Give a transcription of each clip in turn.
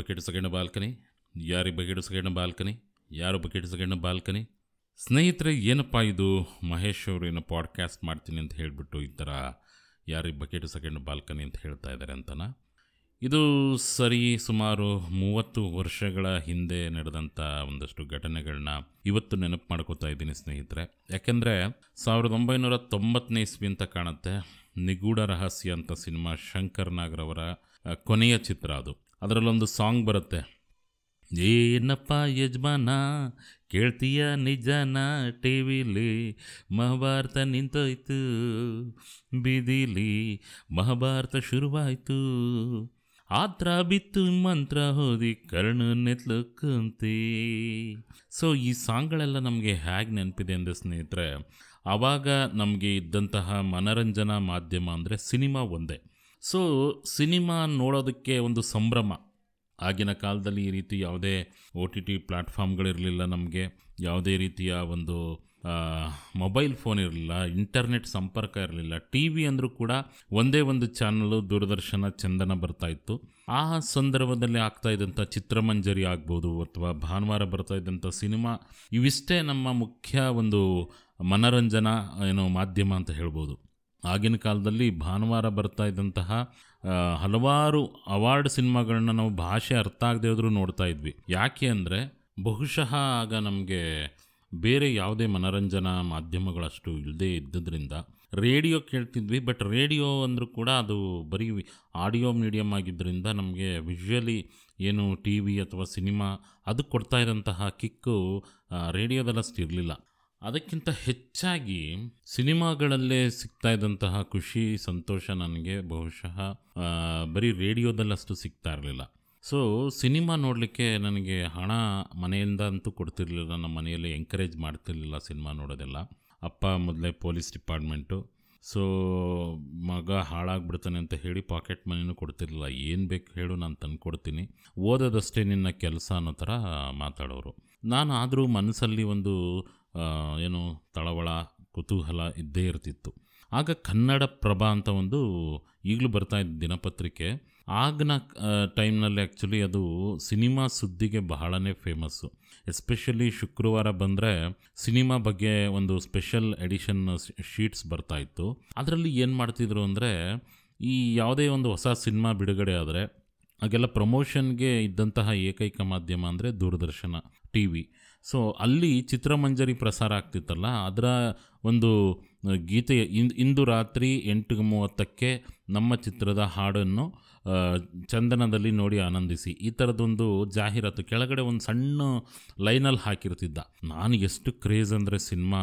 Bucket ಸಗಣ balcony? ಯಾರಿಗೆ bucket ಸಗಣ ಬಾಲ್ಕನಿ? ಯಾರು ಬಕೆಟ್ ಸೆಕೆಂಡ್ ಬಾಲ್ಕನಿ? ಸ್ನೇಹಿತರೆ, ಏನಪ್ಪ ಇದು? ಮಹೇಶ್ ಅವರು ಏನೋ ಪಾಡ್ಕ್ಯಾಸ್ಟ್ ಮಾಡ್ತೀನಿ ಅಂತ ಹೇಳಿಬಿಟ್ಟು ಈ ಥರ ಯಾರಿಗೆ ಬಕೆಟ್ ಸೆಕೆಂಡ್ ಬಾಲ್ಕನಿ ಅಂತ ಹೇಳ್ತಾ ಇದ್ದಾರೆ ಅಂತನ? ಇದು ಸರಿ ಸುಮಾರು ಮೂವತ್ತು ವರ್ಷಗಳ ಹಿಂದೆ ನಡೆದಂಥ ಒಂದಷ್ಟು ಘಟನೆಗಳನ್ನ ಇವತ್ತು ನೆನಪು ಮಾಡ್ಕೋತಾ ಇದ್ದೀನಿ ಸ್ನೇಹಿತರೆ. ಯಾಕೆಂದರೆ ಸಾವಿರದ ಒಂಬೈನೂರ ತೊಂಬತ್ತನೇ ಇಸ್ವಿ ಅಂತ ಕಾಣುತ್ತೆ. ನಿಗೂಢ ರಹಸ್ಯ ಅಂತ ಸಿನಿಮಾ ಶಂಕರ್ ನಾಗರವರ ಕೊನೆಯ ಚಿತ್ರ ಅದು. ಅದರಲ್ಲೊಂದು ಸಾಂಗ್ ಬರುತ್ತೆ. ಏನಪ್ಪ ಯಜಮಾನ, ಕೇಳ್ತೀಯ ನಿಜನ ಟಿವಿಲಿ, ಮಹಾಭಾರತ ನಿಂತೋಯ್ತು, ಬೀದಿಲಿ ಮಹಾಭಾರತ ಶುರುವಾಯಿತು. ಆತ್ರ ಬಿತ್ತು ಮಂತ್ರ ಹೋದಿ ಕರ್ಣ ನೆತ್ಲು ಕುಂತಿ. ಸೊ ಈ ಸಾಂಗ್ಗಳೆಲ್ಲ ನಮಗೆ ಹೇಗೆ ನೆನಪಿದೆ ಅಂದರೆ ಸ್ನೇಹಿತರೆ ಆವಾಗ ನಮಗೆ ಇದ್ದಂತಹ ಮನರಂಜನಾ ಮಾಧ್ಯಮ ಅಂದರೆ ಸಿನಿಮಾ ಒಂದೇ. ಸೊ ಸಿನಿಮಾ ನೋಡೋದಕ್ಕೆ ಒಂದು ಸಂಭ್ರಮ. ಆಗಿನ ಕಾಲದಲ್ಲಿ ಈ ರೀತಿ ಯಾವುದೇ ಒ ಟಿ ಟಿ ಪ್ಲ್ಯಾಟ್ಫಾರ್ಮ್ಗಳಿರಲಿಲ್ಲ ನಮಗೆ. ಯಾವುದೇ ರೀತಿಯ ಒಂದು ಮೊಬೈಲ್ ಫೋನ್ ಇರಲಿಲ್ಲ ಇಂಟರ್ನೆಟ್ ಸಂಪರ್ಕ ಇರಲಿಲ್ಲ. ಟಿ ವಿ ಅಂದರೂ ಕೂಡ ಒಂದೇ ಒಂದು ಚಾನಲು ದೂರದರ್ಶನ, ಚಂದನ ಬರ್ತಾ ಇತ್ತು. ಆ ಸಂದರ್ಭದಲ್ಲಿ ಆಗ್ತಾ ಇದ್ದಂಥ ಚಿತ್ರಮಂಜರಿ ಆಗ್ಬೋದು ಅಥವಾ ಭಾನುವಾರ ಬರ್ತಾ ಇದ್ದಂಥ ಸಿನಿಮಾ, ಇವಿಷ್ಟೇ ನಮ್ಮ ಮುಖ್ಯ ಒಂದು ಮನೋರಂಜನಾ ಏನೋ ಮಾಧ್ಯಮ ಅಂತ ಹೇಳ್ಬೋದು. ಆಗಿನ ಕಾಲದಲ್ಲಿ ಭಾನುವಾರ ಬರ್ತಾ ಇದ್ದಂತಹ ಹಲವಾರು ಅವಾರ್ಡ್ ಸಿನಿಮಾಗಳನ್ನ ನಾವು ಭಾಷೆ ಅರ್ಥ ಆಗದೆ ಇದ್ರೂ ನೋಡ್ತಾ ಇದ್ವಿ. ಯಾಕೆ ಅಂದರೆ, ಬಹುಶಃ ಆಗ ನಮಗೆ ಬೇರೆ ಯಾವುದೇ ಮನರಂಜನಾ ಮಾಧ್ಯಮಗಳಷ್ಟು ಇಲ್ಲದೇ ಇದ್ದದ್ರಿಂದ ರೇಡಿಯೋ ಕೇಳ್ತಿದ್ವಿ, ಬಟ್ ರೇಡಿಯೋ ಅಂದರೂ ಕೂಡ ಅದು ಬರೀ ಆಡಿಯೋ ಮೀಡಿಯಮ್ ಆಗಿದ್ದರಿಂದ ನಮಗೆ ವಿಜುವಲಿ ಏನು ಟಿ ವಿ ಅಥವಾ ಸಿನಿಮಾ ಅದು ಕೊಡ್ತಾ ಇರೋಂತಹ ಕಿಕ್ಕು ರೇಡಿಯೋದಲ್ಲಷ್ಟು ಇರಲಿಲ್ಲ. ಅದಕ್ಕಿಂತ ಹೆಚ್ಚಾಗಿ ಸಿನಿಮಾಗಳಲ್ಲೇ ಸಿಗ್ತಾ ಇದ್ದಂತಹ ಖುಷಿ, ಸಂತೋಷ ನನಗೆ ಬಹುಶಃ ಬರೀ ರೇಡಿಯೋದಲ್ಲಷ್ಟು ಸಿಗ್ತಾ ಇರಲಿಲ್ಲ. ಸೊ ಸಿನಿಮಾ ನೋಡಲಿಕ್ಕೆ ನನಗೆ ಹಣ ಮನೆಯಿಂದ ಅಂತೂ ಕೊಡ್ತಿರ್ಲಿಲ್ಲ, ನಮ್ಮ ಮನೆಯಲ್ಲಿ ಎಂಕರೇಜ್ ಮಾಡ್ತಿರ್ಲಿಲ್ಲ ಸಿನಿಮಾ ನೋಡೋದೆಲ್ಲ. ಅಪ್ಪ ಮೊದಲೇ ಪೊಲೀಸ್ ಡಿಪಾರ್ಟ್ಮೆಂಟು. ಸೊ ಮಗ ಹಾಳಾಗ್ಬಿಡ್ತಾನೆ ಅಂತ ಹೇಳಿ ಪಾಕೆಟ್ ಮನಿನೂ ಕೊಡ್ತಿರ್ಲಿಲ್ಲ. ಏನು ಬೇಕು ಹೇಳು, ನಾನು ತಂದು ಕೊಡ್ತೀನಿ ಓದೋದಷ್ಟೇ ನಿನ್ನ ಕೆಲಸ ಅನ್ನೋ ಥರ ಮಾತಾಡೋರು. ನಾನು ಆದರೂ ಮನಸ್ಸಲ್ಲಿ ಒಂದು ಏನು ತಳವಳ, ಕುತೂಹಲ ಇದ್ದೇ ಇರ್ತಿತ್ತು. ಆಗ ಕನ್ನಡ ಪ್ರಭ ಅಂತ ಒಂದು ಈಗಲೂ ಬರ್ತಾ ಇದ್ದ ದಿನಪತ್ರಿಕೆ, ಆಗಿನ ಟೈಮ್ನಲ್ಲಿ ಆ್ಯಕ್ಚುಲಿ ಅದು ಸಿನಿಮಾ ಸುದ್ದಿಗೆ ಬಹಳನೇ ಫೇಮಸ್ಸು ಎಸ್ಪೆಷಲಿ ಶುಕ್ರವಾರ ಬಂದರೆ ಸಿನಿಮಾ ಬಗ್ಗೆ ಒಂದು ಸ್ಪೆಷಲ್ ಎಡಿಷನ್ ಶೀಟ್ಸ್ ಬರ್ತಾ ಇತ್ತು. ಅದರಲ್ಲಿ ಏನು ಮಾಡ್ತಿದ್ರು ಅಂದರೆ ಈ ಯಾವುದೇ ಒಂದು ಹೊಸ ಸಿನಿಮಾ ಬಿಡುಗಡೆ ಆದರೆ ಹಾಗೆಲ್ಲ ಪ್ರಮೋಷನ್ಗೆ ಇದ್ದಂತಹ ಏಕೈಕ ಮಾಧ್ಯಮ ಅಂದರೆ ದೂರದರ್ಶನ ಟಿ ವಿ ಸೊ ಅಲ್ಲಿ ಚಿತ್ರಮಂಜರಿ ಪ್ರಸಾರ ಆಗ್ತಿತ್ತಲ್ಲ, ಅದರ ಒಂದು ಗೀತೆ ಇಂದು ಇಂದು ರಾತ್ರಿ ಎಂಟು ಮೂವತ್ತಕ್ಕೆ ನಮ್ಮ ಚಿತ್ರದ ಹಾಡನ್ನು ಚಂದನದಲ್ಲಿ ನೋಡಿ ಆನಂದಿಸಿ. ಈ ಥರದೊಂದು ಜಾಹೀರಾತು, ಕೆಳಗಡೆ ಒಂದು ಸಣ್ಣ ಲೈನಲ್ಲಿ ಹಾಕಿರ್ತಿದ್ದ. ನಾನು ಎಷ್ಟು ಕ್ರೇಜ್ ಅಂದರೆ ಸಿನಿಮಾ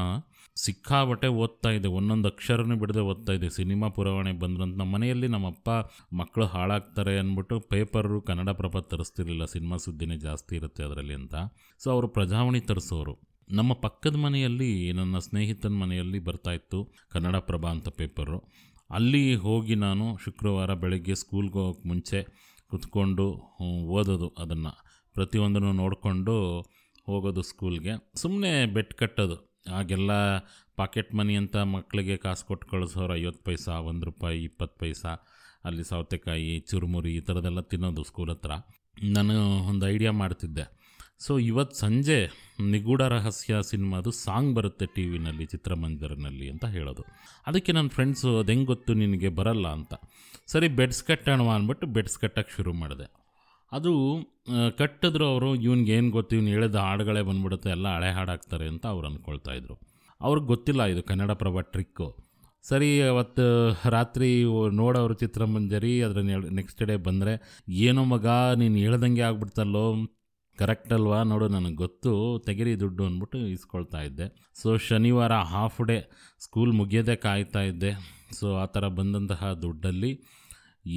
ಸಿಕ್ಕಾಬಟ್ಟೆ ಓದ್ತಾ ಇದೆ. ಒಂದೊಂದು ಅಕ್ಷರನೂ ಬಿಡದೆ ಓದ್ತಾ ಇದೆ. ಸಿನಿಮಾ ಪುರವಣೆ ಬಂದ್ರಂತ ನಮ್ಮ ಮನೆಯಲ್ಲಿ ನಮ್ಮಪ್ಪ ಮಕ್ಕಳು ಹಾಳಾಗ್ತಾರೆ ಅಂದ್ಬಿಟ್ಟು ಪೇಪರು ಕನ್ನಡ ಪ್ರಭ ತರಿಸ್ತಿರ್ಲಿಲ್ಲ. ಸಿನಿಮಾ ಸುದ್ದಿನೇ ಜಾಸ್ತಿ ಇರುತ್ತೆ ಅದರಲ್ಲಿ ಅಂತ. ಸೊ ಅವರು ಪ್ರಜಾವಣಿ ತರಿಸೋರು. ನಮ್ಮ ಪಕ್ಕದ ಮನೆಯಲ್ಲಿ ನನ್ನ ಸ್ನೇಹಿತನ ಮನೆಯಲ್ಲಿ ಬರ್ತಾ ಇತ್ತು ಕನ್ನಡ ಪ್ರಭ ಅಂತ ಪೇಪರು. ಅಲ್ಲಿ ಹೋಗಿ ನಾನು ಶುಕ್ರವಾರ ಬೆಳಗ್ಗೆ ಸ್ಕೂಲ್ಗೆ ಹೋಗೋಕ್ಕೆ ಮುಂಚೆ ಕುತ್ಕೊಂಡು ಓದೋದು ಅದನ್ನು. ಪ್ರತಿಯೊಂದನ್ನು ನೋಡಿಕೊಂಡು ಹೋಗೋದು ಸ್ಕೂಲ್ಗೆ. ಸುಮ್ಮನೆ ಬೆಟ್ ಕಟ್ಟೋದು. ಆಗೆಲ್ಲ ಪಾಕೆಟ್ ಮನಿ ಅಂತ ಮಕ್ಕಳಿಗೆ ಕಾಸು ಕೊಟ್ಟು ಕಳಿಸೋರು ಐವತ್ತು ಪೈಸಾ, ಒಂದು ರೂಪಾಯಿ, ಇಪ್ಪತ್ತು ಪೈಸಾ, ಅಲ್ಲಿ ಸೌತೆಕಾಯಿ, ಚುರುಮುರಿ ಈ ಥರದೆಲ್ಲ ತಿನ್ನೋದು ಸ್ಕೂಲ್ ಹತ್ರ. ನಾನು ಒಂದು ಐಡಿಯಾ ಮಾಡ್ತಿದ್ದೆ. ಸೊ ಇವತ್ತು ಸಂಜೆ ನಿಗೂಢ ರಹಸ್ಯ ಸಿನಿಮಾದು ಸಾಂಗ್ ಬರುತ್ತೆ ಟಿ ವಿನಲ್ಲಿ, ಚಿತ್ರಮಂದಿರನಲ್ಲಿ ಅಂತ ಹೇಳೋದು. ಅದಕ್ಕೆ ನನ್ನ ಫ್ರೆಂಡ್ಸು ಅದು ಹೆಂಗೆ ಗೊತ್ತು ನಿನಗೆ ಬರಲ್ಲ ಅಂತ. ಸರಿ ಬೆಡ್ಸ್ ಕಟ್ಟೋಣ ಅಂದ್ಬಿಟ್ಟು ಬೆಡ್ಸ್ ಕಟ್ಟಕ್ಕೆ ಶುರು ಮಾಡಿದೆ. ಅದು ಕಟ್ಟಿದ್ರು ಅವರು, ಇವನಿಗೆ ಏನು ಗೊತ್ತು, ಇವ್ನು ಹೇಳಿದ ಹಾಡುಗಳೇ ಬಂದ್ಬಿಡುತ್ತೆ, ಎಲ್ಲ ಹಳೆ ಹಾಡಾಗ್ತಾರೆ ಅಂತ ಅವ್ರು ಅಂದ್ಕೊಳ್ತಾ ಇದ್ರು. ಅವ್ರಿಗೆ ಗೊತ್ತಿಲ್ಲ ಇದು ಕನ್ನಡ ಪ್ರಭಾ ಟ್ರಿಕ್ಕು. ಸರಿ, ಅವತ್ತು ರಾತ್ರಿ ನೋಡೋರು ಚಿತ್ರಮಂಜರಿ ಅದರ ನೆಕ್ಸ್ಟ್ ಡೇ ಬಂದರೆ, ಏನೋ ಮಗ, ನೀನು ಹೇಳ್ದಂಗೆ ಆಗ್ಬಿಡ್ತಲ್ಲೋ ಕರೆಕ್ಟ್ ಅಲ್ವಾ? ನೋಡು, ನನಗೆ ಗೊತ್ತು, ತೆಗಿರಿ ದುಡ್ಡು, ಅಂದ್ಬಿಟ್ಟು ಇಸ್ಕೊಳ್ತಾ ಇದ್ದೆ. ಸೊ ಶನಿವಾರ ಹಾಫ್ ಡೇ ಸ್ಕೂಲ್ ಮುಗಿಯೋದೇ ಕಾಯ್ತಾ ಇದ್ದೆ. ಸೊ ಆ ಥರ ಬಂದಂತಹ ದುಡ್ಡಲ್ಲಿ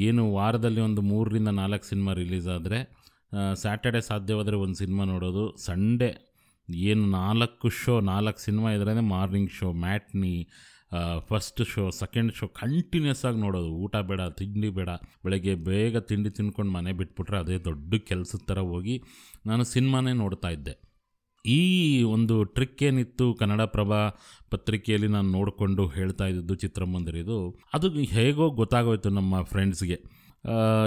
ಏನು ವಾರದಲ್ಲಿ ಒಂದು ಮೂರರಿಂದ ನಾಲ್ಕು ಸಿನಿಮಾ ರಿಲೀಸ್ ಆದರೆ ಸ್ಯಾಟರ್ಡೆ ಸಾಧ್ಯವಾದರೆ ಒಂದು ಸಿನಿಮಾ ನೋಡೋದು. ಸಂಡೇ ಏನು ನಾಲ್ಕು ಶೋ, ನಾಲ್ಕು ಸಿನಿಮಾ ಇದ್ರೇ morning show, matinee first show, second show continuous ಆಗಿ ನೋಡೋದು. ಊಟ ಬೇಡ, ತಿಂಡಿ ಬೇಡ. ಬೆಳಗ್ಗೆ ಬೇಗ ತಿಂಡಿ ತಿನ್ಕೊಂಡು ಮನೆ ಬಿಟ್ಬಿಟ್ರೆ ಅದೇ ದೊಡ್ಡ ಕೆಲಸದ ಥರ ಹೋಗಿ ನಾನು ಸಿನಿಮಾನೇ ನೋಡ್ತಾ ಇದ್ದೆ. ಈ ಒಂದು ಟ್ರಿಕ್ ಏನಿತ್ತು ಕನ್ನಡ ಪ್ರಭಾ ಪತ್ರಿಕೆಯಲ್ಲಿ ನಾನು ನೋಡಿಕೊಂಡು ಹೇಳ್ತಾ ಇದ್ದಿದ್ದು ಚಿತ್ರಮಂದಿರಿದು, ಅದು ಹೇಗೋ ಗೊತ್ತಾಗೋಯ್ತು ನಮ್ಮ ಫ್ರೆಂಡ್ಸ್ಗೆ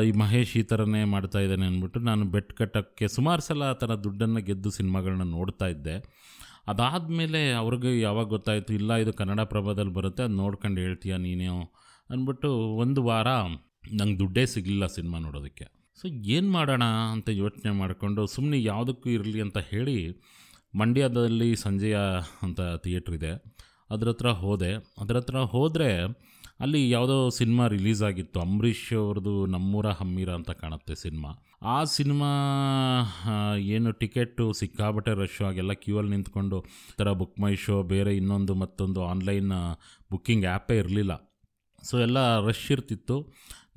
ಈ ಮಹೇಶ್ ಈ ಥರನೇ ಮಾಡ್ತಾ ಇದ್ದಾನೆ ಅಂದ್ಬಿಟ್ಟು ನಾನು ಬೆಟ್ ಕಟ್ಟೋಕ್ಕೆ ಸುಮಾರು ಸಲ ಆ ಥರ ದುಡ್ಡನ್ನು ಗೆದ್ದು ಸಿನಿಮಾಗಳನ್ನ ನೋಡ್ತಾ ಇದ್ದೆ. ಅದಾದಮೇಲೆ ಅವ್ರಿಗೆ ಯಾವಾಗ ಗೊತ್ತಾಯಿತು, ಇಲ್ಲ ಇದು ಕನ್ನಡ ಪ್ರಭಾದಲ್ಲಿ ಬರುತ್ತೆ, ಅದು ನೋಡ್ಕೊಂಡು ಹೇಳ್ತೀಯ ನೀನೇ ಅಂದ್ಬಿಟ್ಟು ಒಂದು ವಾರ ನಂಗೆ ದುಡ್ಡೇ ಸಿಗಲಿಲ್ಲ ಸಿನಿಮಾ ನೋಡೋದಕ್ಕೆ. ಸೊ ಏನು ಮಾಡೋಣ ಅಂತ ಯೋಚನೆ ಮಾಡಿಕೊಂಡು ಸುಮ್ಮನೆ ಯಾವುದಕ್ಕೂ ಇರಲಿ ಅಂತ ಹೇಳಿ ಮಂಡ್ಯದಲ್ಲಿ ಸಂಜೆಯ ಅಂತ ಥಿಯೇಟ್ರ್ ಇದೆ. ಅದ್ರ ಹತ್ರ ಹೋದೆ. ಅದ್ರ ಹತ್ರ ಹೋದರೆ ಅಲ್ಲಿ ಯಾವುದೋ ಸಿನಿಮಾ ರಿಲೀಸ್ ಆಗಿತ್ತು. ಅಂಬರೀಷ್ ಅವ್ರದ್ದು ನಮ್ಮೂರ ಹಮ್ಮೀರ ಅಂತ ಕಾಣುತ್ತೆ ಸಿನಿಮಾ. ಆ ಸಿನಿಮಾ ಏನು ಟಿಕೆಟು ಸಿಕ್ಕಾಬಟ್ಟೆ ರಶ್ ಆಗೆಲ್ಲ ಕ್ಯೂ ಅಲ್ಲಿ ನಿಂತ್ಕೊಂಡು ಈ ಥರ ಬುಕ್ ಮೈ ಶೋ, ಬೇರೆ ಇನ್ನೊಂದು ಮತ್ತೊಂದು ಆನ್ಲೈನ್ ಬುಕ್ಕಿಂಗ್ ಆ್ಯಪೇ ಇರಲಿಲ್ಲ. ಸೊ ಎಲ್ಲ ರಶ್ ಇರ್ತಿತ್ತು.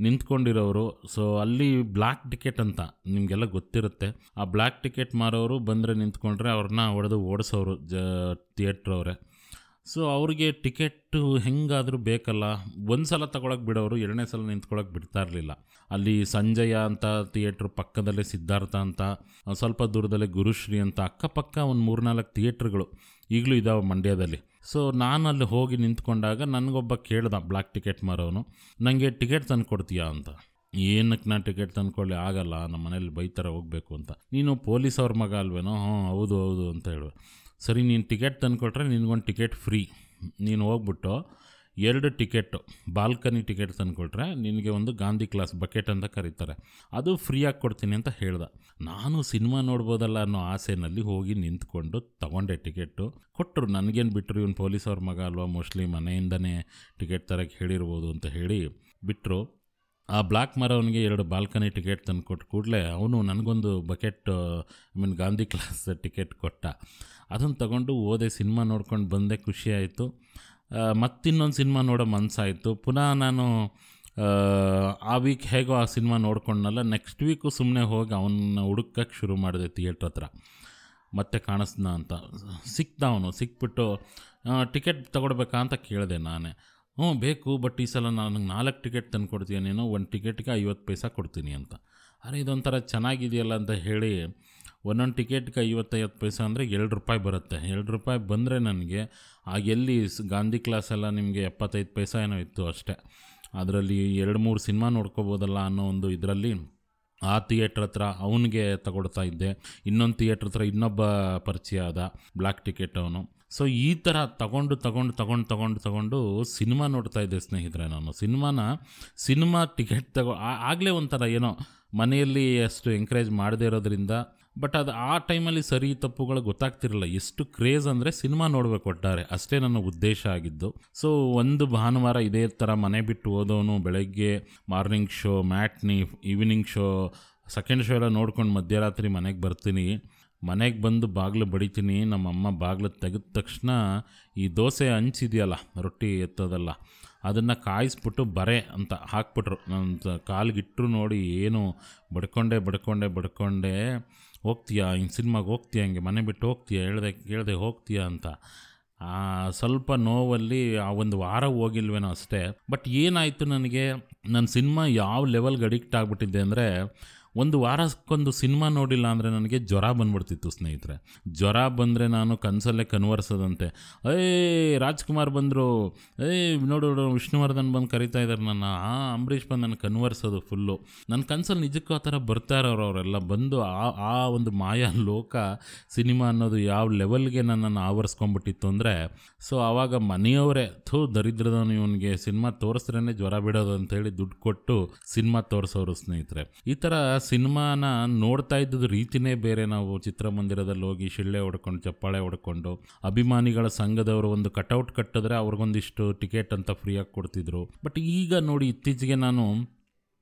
ನಿಂತ್ಕೊಂಡಿರೋರು. ಸೊ ಅಲ್ಲಿ ಬ್ಲ್ಯಾಕ್ ಟಿಕೆಟ್ ಅಂತ ನಿಮಗೆಲ್ಲ ಗೊತ್ತಿರುತ್ತೆ. ಆ ಬ್ಲ್ಯಾಕ್ ಟಿಕೆಟ್ ಮಾರೋರು ಬಂದರೆ ನಿಂತ್ಕೊಂಡ್ರೆ ಅವ್ರನ್ನ ಹೊಡೆದು ಓಡಿಸೋರು ಜ ಥಿಯೇಟ್ರ್ ಅವರೇ. ಸೊ ಅವ್ರಿಗೆ ಟಿಕೆಟ್ಟು ಹೆಂಗಾದರೂ ಬೇಕಲ್ಲ. ಒಂದು ಸಲ ತಗೊಳಕ್ಕೆ ಬಿಡೋರು, ಎರಡನೇ ಸಲ ನಿಂತ್ಕೊಳಕ್ಕೆ ಬಿಡ್ತಾ ಇರಲಿಲ್ಲ. ಅಲ್ಲಿ ಸಂಜಯ ಅಂತ ಥಿಯೇಟ್ರ್ ಪಕ್ಕದಲ್ಲೇ ಸಿದ್ಧಾರ್ಥ ಅಂತ, ಸ್ವಲ್ಪ ದೂರದಲ್ಲೇ ಗುರುಶ್ರೀ ಅಂತ, ಅಕ್ಕಪಕ್ಕ ಒಂದು ಮೂರ್ನಾಲ್ಕು ಥಿಯೇಟ್ರ್ಗಳು ಈಗಲೂ ಇದ್ದಾವೆ ಮಂಡ್ಯದಲ್ಲಿ. ಸೊ ನಾನು ಅಲ್ಲಿ ಹೋಗಿ ನಿಂತ್ಕೊಂಡಾಗ ನನಗೊಬ್ಬ ಕೇಳ್ದ ಬ್ಲ್ಯಾಕ್ ಟಿಕೆಟ್ ಮಾರೋನು ನನಗೆ ಟಿಕೆಟ್ ತಂದು ಕೊಡ್ತೀಯಾ ಅಂತ. ಏನಕ್ಕೆ ನಾನು ಟಿಕೆಟ್ ತಂದ್ಕೊಳ್ಳಿ ಆಗಲ್ಲ ನಮ್ಮ ಮನೇಲಿ ಬೈತಾರೆ, ಹೋಗಬೇಕು ಅಂತ. ನೀನು ಪೊಲೀಸ್ ಅವ್ರ ಮಗ ಅಲ್ವೇನೋ? ಹ್ಞೂ ಹೌದು ಹೌದು, ಅಂತ ಹೇಳುವೆ ಸರಿ, ನೀನು ಟಿಕೆಟ್ ತಂದುಕೊಟ್ರೆ ನಿನಗೊಂದು ಟಿಕೆಟ್ ಫ್ರೀ ನೀನು ಹೋಗ್ಬಿಟ್ಟು ಎರಡು ಟಿಕೆಟು, ಬಾಲ್ಕನಿ ಟಿಕೆಟ್ ತಂದುಕೊಟ್ರೆ ನಿನಗೆ ಒಂದು ಗಾಂಧಿ ಕ್ಲಾಸ್ ಬಕೆಟ್ ಅಂತ ಕರೀತಾರೆ. ಅದು ಫ್ರೀಯಾಗಿ ಕೊಡ್ತೀನಿ ಅಂತ ಹೇಳ್ದ. ನಾನು ಸಿನಿಮಾ ನೋಡ್ಬೋದಲ್ಲ ಅನ್ನೋ ಆಸೆನಲ್ಲಿ ಹೋಗಿ ನಿಂತ್ಕೊಂಡು ತಗೊಂಡೆ ಟಿಕೆಟು. ಕೊಟ್ಟರು, ನನಗೇನು ಬಿಟ್ಟರು ಇವನು ಪೊಲೀಸ್ ಅವ್ರ ಮಗ ಅಲ್ವಾ, ಮೋಸ್ಟ್ಲಿ ಮನೆಯಿಂದನೇ ಟಿಕೆಟ್ ತರಕ್ಕೆ ಹೇಳಿರ್ಬೋದು ಅಂತ ಹೇಳಿ ಬಿಟ್ಟರು ಆ ಬ್ಲ್ಯಾಕ್ ಮರವನಿಗೆ ಎರಡು ಬಾಲ್ಕನಿ ಟಿಕೆಟ್ ತಂದು ಕೊಟ್ಟು ಕೂಡಲೇ ಅವನು ನನಗೊಂದು bucket, I mean Gandhi class ticket ಕೊಟ್ಟ. ಅದನ್ನು ತಗೊಂಡು ಓದೆ ಸಿನಿಮಾ ನೋಡ್ಕೊಂಡು ಬಂದೆ, ಖುಷಿ ಆಯಿತು. ಮತ್ತಿನ್ನೊಂದು ಸಿನಿಮಾ ನೋಡೋ ಮನಸ್ಸಾಯಿತು ಪುನಃ ನಾನು ಆ, ವೀಕ್ ಹೇಗೋ ಆ ಸಿನಿಮಾ ನೋಡ್ಕೊಂಡಲ್ಲ ನೆಕ್ಸ್ಟ್ ವೀಕು ಸುಮ್ಮನೆ ಹೋಗಿ ಅವನ್ನ ಹುಡುಕಕ್ಕೆ ಶುರು ಮಾಡಿದೆ ಥಿಯೇಟ್ರ್ ಹತ್ರ. ಮತ್ತೆ ಕಾಣಿಸ್ದ ಅಂತ. ಸಿಕ್ತ ಅವನು ಸಿಕ್ಬಿಟ್ಟು ಟಿಕೆಟ್ ತೊಗೊಡ್ಬೇಕಾ ಅಂತ ಕೇಳಿದೆ ನಾನೇ. ಹ್ಞೂ ಬೇಕು ಬಟ್ ಈ ಸಲ ನನಗೆ ನಾಲ್ಕು ಟಿಕೆಟ್ ತಂದು ಕೊಡ್ತೀನಿ ನೀನು? ಒಂದು ಟಿಕೆಟ್ಗೆ ಐವತ್ತು ಪೈಸಾ ಕೊಡ್ತೀನಿ ಅಂತ. ಅರೆ ಇದೊಂಥರ ಚೆನ್ನಾಗಿದೆಯಲ್ಲ ಅಂತ ಹೇಳಿ ಒಂದೊಂದು ಟಿಕೆಟ್ಗೆ ಐವತ್ತೈವತ್ತು ಪೈಸೆ ಅಂದರೆ ಎರಡು ರೂಪಾಯಿ ಬರುತ್ತೆ. ಎರಡು ರೂಪಾಯಿ ಬಂದರೆ ನನಗೆ ಆಗ ಎಲ್ಲಿ ಸ್- ಗಾಂಧಿ ಕ್ಲಾಸ್ ಎಲ್ಲ ನಿಮಗೆ ಎಪ್ಪತ್ತೈದು ಪೈಸಾ ಏನೋ ಇತ್ತು ಅಷ್ಟೇ. ಅದರಲ್ಲಿ ಎರಡು ಮೂರು ಸಿನಿಮಾ ನೋಡ್ಕೋಬೋದಲ್ಲ ಅನ್ನೋ ಒಂದು ಇದರಲ್ಲಿ, ಆ ಥಿಯೇಟ್ರ್ ಹತ್ರ ಅವನಿಗೆ ತಗೊಳ್ತಾ ಇದ್ದೆ. ಇನ್ನೊಂದು ಥಿಯೇಟ್ರ್ ಹತ್ರ ಇನ್ನೊಬ್ಬ ಪರಿಚಯ ಆದ ಬ್ಲ್ಯಾಕ್ ಟಿಕೆಟ್ ಅವನು. ಸೊ ಈ ಥರ ತಗೊಂಡು ತಗೊಂಡು ತಗೊಂಡು ತಗೊಂಡು ತಗೊಂಡು ಸಿನಿಮಾ ನೋಡ್ತಾ ಇದ್ದೆ ಸ್ನೇಹಿತರೆ ನಾನು. ಸಿನಿಮಾನ, ಸಿನಿಮಾ ಟಿಕೆಟ್ ತಗೋ ಆಗಲೇ ಒಂಥರ ಏನೋ ಮನೆಯಲ್ಲಿ ಅಷ್ಟು ಎಂಕರೇಜ್ ಮಾಡದೇ ಇರೋದ್ರಿಂದ ಬಟ್ ಅದು ಆ ಟೈಮಲ್ಲಿ ಸರಿ ತಪ್ಪುಗಳು ಗೊತ್ತಾಗ್ತಿರಲಿಲ್ಲ. ಎಷ್ಟು ಕ್ರೇಜ್ ಅಂದರೆ ಸಿನಿಮಾ ನೋಡಬೇಕು ಒಟ್ಟಾರೆ. ಅಷ್ಟೇ ನನ್ನ ಉದ್ದೇಶ ಆಗಿದ್ದು. ಸೊ ಒಂದು ಭಾನುವಾರ ಇದೇ ಥರ ಮನೆ ಬಿಟ್ಟು ಓದೋನು ಬೆಳಗ್ಗೆ morning show matinee evening show second show ಎಲ್ಲ ನೋಡ್ಕೊಂಡು ಮಧ್ಯರಾತ್ರಿ ಮನೆಗೆ ಬರ್ತೀನಿ. ಮನೆಗೆ ಬಂದು ಬಾಗಿಲು ಬಡಿತೀನಿ. ನಮ್ಮಮ್ಮ ಬಾಗಿಲು ತೆಗೆದ ತಕ್ಷಣ ಈ ದೋಸೆ ಹಂಚಿದೆಯಲ್ಲ, ರೊಟ್ಟಿ ಎತ್ತೋದಲ್ಲ. ಅದನ್ನು ಕಾಯಿಸ್ಬಿಟ್ಟು ಬರೆ ಅಂತ ಹಾಕ್ಬಿಟ್ರು. ನನ್ನ ಕಾಲಿಗಿಟ್ಟರು ನೋಡಿ ಏನು ಬಡ್ಕೊಂಡೆ ಬಡ್ಕೊಂಡೆ ಬಡ್ಕೊಂಡೆ, ಹೋಗ್ತೀಯಾ? ಹಿಂಗೆ ಸಿನಿಮಾಗೆ ಹೋಗ್ತೀಯಾ? ಹಿಂಗೆ ಮನೆ ಬಿಟ್ಟು ಹೋಗ್ತೀಯಾ? ಹೇಳ್ದೆ, ಕೇಳ್ದೆ ಹೋಗ್ತೀಯಾ ಅಂತ. ಸ್ವಲ್ಪ ನೋವಲ್ಲಿ ಆ ಒಂದು ವಾರ ಹೋಗಿಲ್ವೇನೋ ಅಷ್ಟೇ. ಬಟ್ ಏನಾಯಿತು ನನಗೆ? ನನ್ನ ಸಿನಿಮಾ ಯಾವ ಲೆವೆಲ್ಗೆ ಅಡಿಕ್ಟ್ ಆಗಿಬಿಟ್ಟಿದ್ದೆ ಅಂದರೆ ಒಂದು ವಾರಕ್ಕೊಂದು ಸಿನಿಮಾ ನೋಡಿಲ್ಲ ಅಂದರೆ ನನಗೆ ಜ್ವರ ಬಂದ್ಬಿಡ್ತಿತ್ತು, ಸ್ನೇಹಿತರೆ. ಜ್ವರ ಬಂದರೆ ನಾನು ಕನಸಲ್ಲೇ ಕನ್ವರ್ಸೋದಂತೆ ಏಯ್ ರಾಜ್ಕುಮಾರ್ ಬಂದರು. ಏಯ್ ನೋಡು ನೋಡು, ವಿಷ್ಣುವರ್ಧನ್ ಬಂದು ಕರಿತಾ ಇದ್ದಾರೆ ನನ್ನ. ಆ, ಅಂಬರೀಷ್ ಬಂದು ನನ್ನ ಕನ್ವರ್ಸೋದು ಫುಲ್ಲು. ನನ್ನ ಕನಸಲ್ಲಿ ನಿಜಕ್ಕೂ ಆ ಥರ ಬರ್ತಾ ಇರೋರು ಅವರೆಲ್ಲ. ಬಂದು ಆ ಆ ಒಂದು ಮಾಯಾ ಲೋಕ ಸಿನಿಮಾ ಅನ್ನೋದು ಯಾವ ಲೆವೆಲ್ಗೆ ನನ್ನನ್ನು ಆವರಿಸ್ಕೊಂಬಿಟ್ಟಿತ್ತು ಅಂದರೆ, ಸೊ ಆವಾಗ ಮನೆಯವರೇ, ಥೂ, ದರಿದ್ರದವನು ಇವನಿಗೆ ಸಿನಿಮಾ ತೋರಿಸ್ದ್ರೇ ಜ್ವರ ಬಿಡೋದು ಅಂತೇಳಿ ದುಡ್ಡು ಕೊಟ್ಟು ಸಿನಿಮಾ ತೋರಿಸೋರು, ಸ್ನೇಹಿತರೆ. ಈ ಥರ ಸಿನಿಮಾನ ನೋಡ್ತಾ ಇದ್ದ ರೀತಿನೇ ಬೇರೆ. ನಾವು ಚಿತ್ರಮಂದಿರದಲ್ಲಿ ಹೋಗಿ ಶಿಳ್ಳೆ ಹೊಡ್ಕೊಂಡು, ಚಪ್ಪಾಳೆ ಹೊಡ್ಕೊಂಡು, ಅಭಿಮಾನಿಗಳ ಸಂಘದವರು ಒಂದು ಕಟೌಟ್ ಕಟ್ಟಿದ್ರೆ ಅವ್ರಿಗೊಂದಿಷ್ಟು ಟಿಕೆಟ್ ಅಂತ ಫ್ರೀಯಾಗಿ ಕೊಡ್ತಿದ್ರು. ಬಟ್ ಈಗ ನೋಡಿ ಇತ್ತೀಚೆಗೆ ನಾನು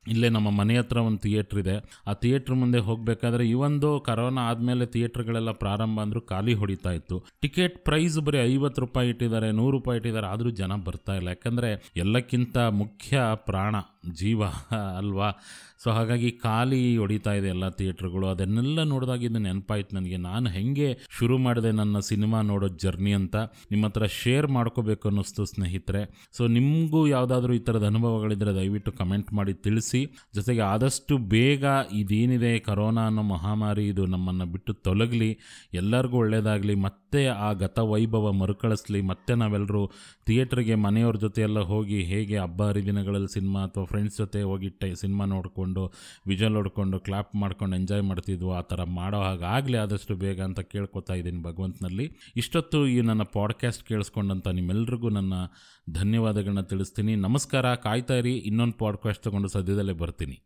ಇಲ್ಲೇ ನಮ್ಮ ಮನೆ ಹತ್ರ ಒಂದು ಥಿಯೇಟ್ರ್ ಇದೆ. ಆ ಥಿಯೇಟ್ರ್ ಮುಂದೆ ಹೋಗಬೇಕಾದ್ರೆ ಇವೊಂದು ಕರೋನಾ ಆದಮೇಲೆ ಥಿಯೇಟ್ರ್ಗಳೆಲ್ಲ ಪ್ರಾರಂಭ ಅಂದರೂ ಖಾಲಿ ಹೊಡಿತಾ ಇತ್ತು. ಟಿಕೆಟ್ ಪ್ರೈಸ್ ಬರೀ ಐವತ್ತು ರೂಪಾಯಿ ಇಟ್ಟಿದ್ದಾರೆ, ನೂರು ರೂಪಾಯಿ ಇಟ್ಟಿದ್ದಾರೆ, ಆದರೂ ಜನ ಬರ್ತಾ ಇಲ್ಲ. ಯಾಕಂದರೆ ಎಲ್ಲಕ್ಕಿಂತ ಮುಖ್ಯ ಪ್ರಾಣ ಜೀವ ಅಲ್ವಾ? ಸೊ ಹಾಗಾಗಿ ಖಾಲಿ ಹೊಡಿತಾ ಇದೆ ಎಲ್ಲ ಥಿಯೇಟ್ರ್ಗಳು. ಅದನ್ನೆಲ್ಲ ನೋಡಿದಾಗ ಇದು ನೆನಪಾಯ್ತು ನನಗೆ. ನಾನು ಹೆಂಗೆ ಶುರು ಮಾಡಿದೆ ನನ್ನ ಸಿನಿಮಾ ನೋಡೋ ಜರ್ನಿ ಅಂತ ನಿಮ್ಮ ಹತ್ರ ಶೇರ್ ಮಾಡ್ಕೋಬೇಕು ಅನ್ನಿಸ್ತು, ಸ್ನೇಹಿತರೆ. ಸೊ ನಿಮಗೂ ಯಾವುದಾದ್ರೂ ಈ ಥರದ ಅನುಭವಗಳಿದ್ದರೆ ದಯವಿಟ್ಟು ಕಮೆಂಟ್ ಮಾಡಿ ತಿಳಿಸಿ. ಜೊತೆಗೆ ಆದಷ್ಟು ಬೇಗ ಇದೇನಿದೆ ಕರೋನಾ ಅನ್ನೋ ಮಹಾಮಾರಿ, ಇದು ನಮ್ಮನ್ನು ಬಿಟ್ಟು ತೊಲಗಲಿ, ಎಲ್ಲರಿಗೂ ಒಳ್ಳೆಯದಾಗಲಿ ಮತ್ತೆ ಆ ಗತ ವೈಭವ ಮರುಕಳಿಸ್ಲಿ, ಮತ್ತೆ ನಾವೆಲ್ಲರೂ ಥಿಯೇಟ್ರಿಗೆ ಮನೆಯವ್ರ ಜೊತೆ ಎಲ್ಲ ಹೋಗಿ ಹೇಗೆ ಹಬ್ಬ ಹರಿದಿನಗಳಲ್ಲಿ ಸಿನಿಮಾ ಅಥವಾ ಫ್ರೆಂಡ್ಸ್ ಜೊತೆ ಹೋಗಿ ಟೈ, ಸಿನಿಮಾ ನೋಡಿಕೊಂಡು ವಿಜಲ್ ಹೊಡ್ಕೊಂಡು ಕ್ಲಾಪ್ ಮಾಡ್ಕೊಂಡು ಎಂಜಾಯ್ ಮಾಡ್ತಿದ್ವು, ಆ ಥರ ಮಾಡೋ ಹಾಗಾಗಲಿ ಆದಷ್ಟು ಬೇಗ ಅಂತ ಕೇಳ್ಕೊತಾ ಇದ್ದೀನಿ ಭಗವಂತನಲ್ಲಿ. ಇಷ್ಟೊತ್ತು ಈ ನನ್ನ ಪಾಡ್ಕ್ಯಾಸ್ಟ್ ಕೇಳಿಸ್ಕೊಂಡಂಥ ನಿಮ್ಮೆಲ್ರಿಗೂ ನನ್ನ ಧನ್ಯವಾದಗಳನ್ನ ತಿಳಿಸ್ತೀನಿ. ನಮಸ್ಕಾರ, ಕಾಯ್ತಾ ಇರಿ, ಇನ್ನೊಂದು ಪಾಡ್ಕಾಸ್ಟ್ ತೊಗೊಂಡು ಸದ್ಯದಲ್ಲೇ ಬರ್ತೀನಿ.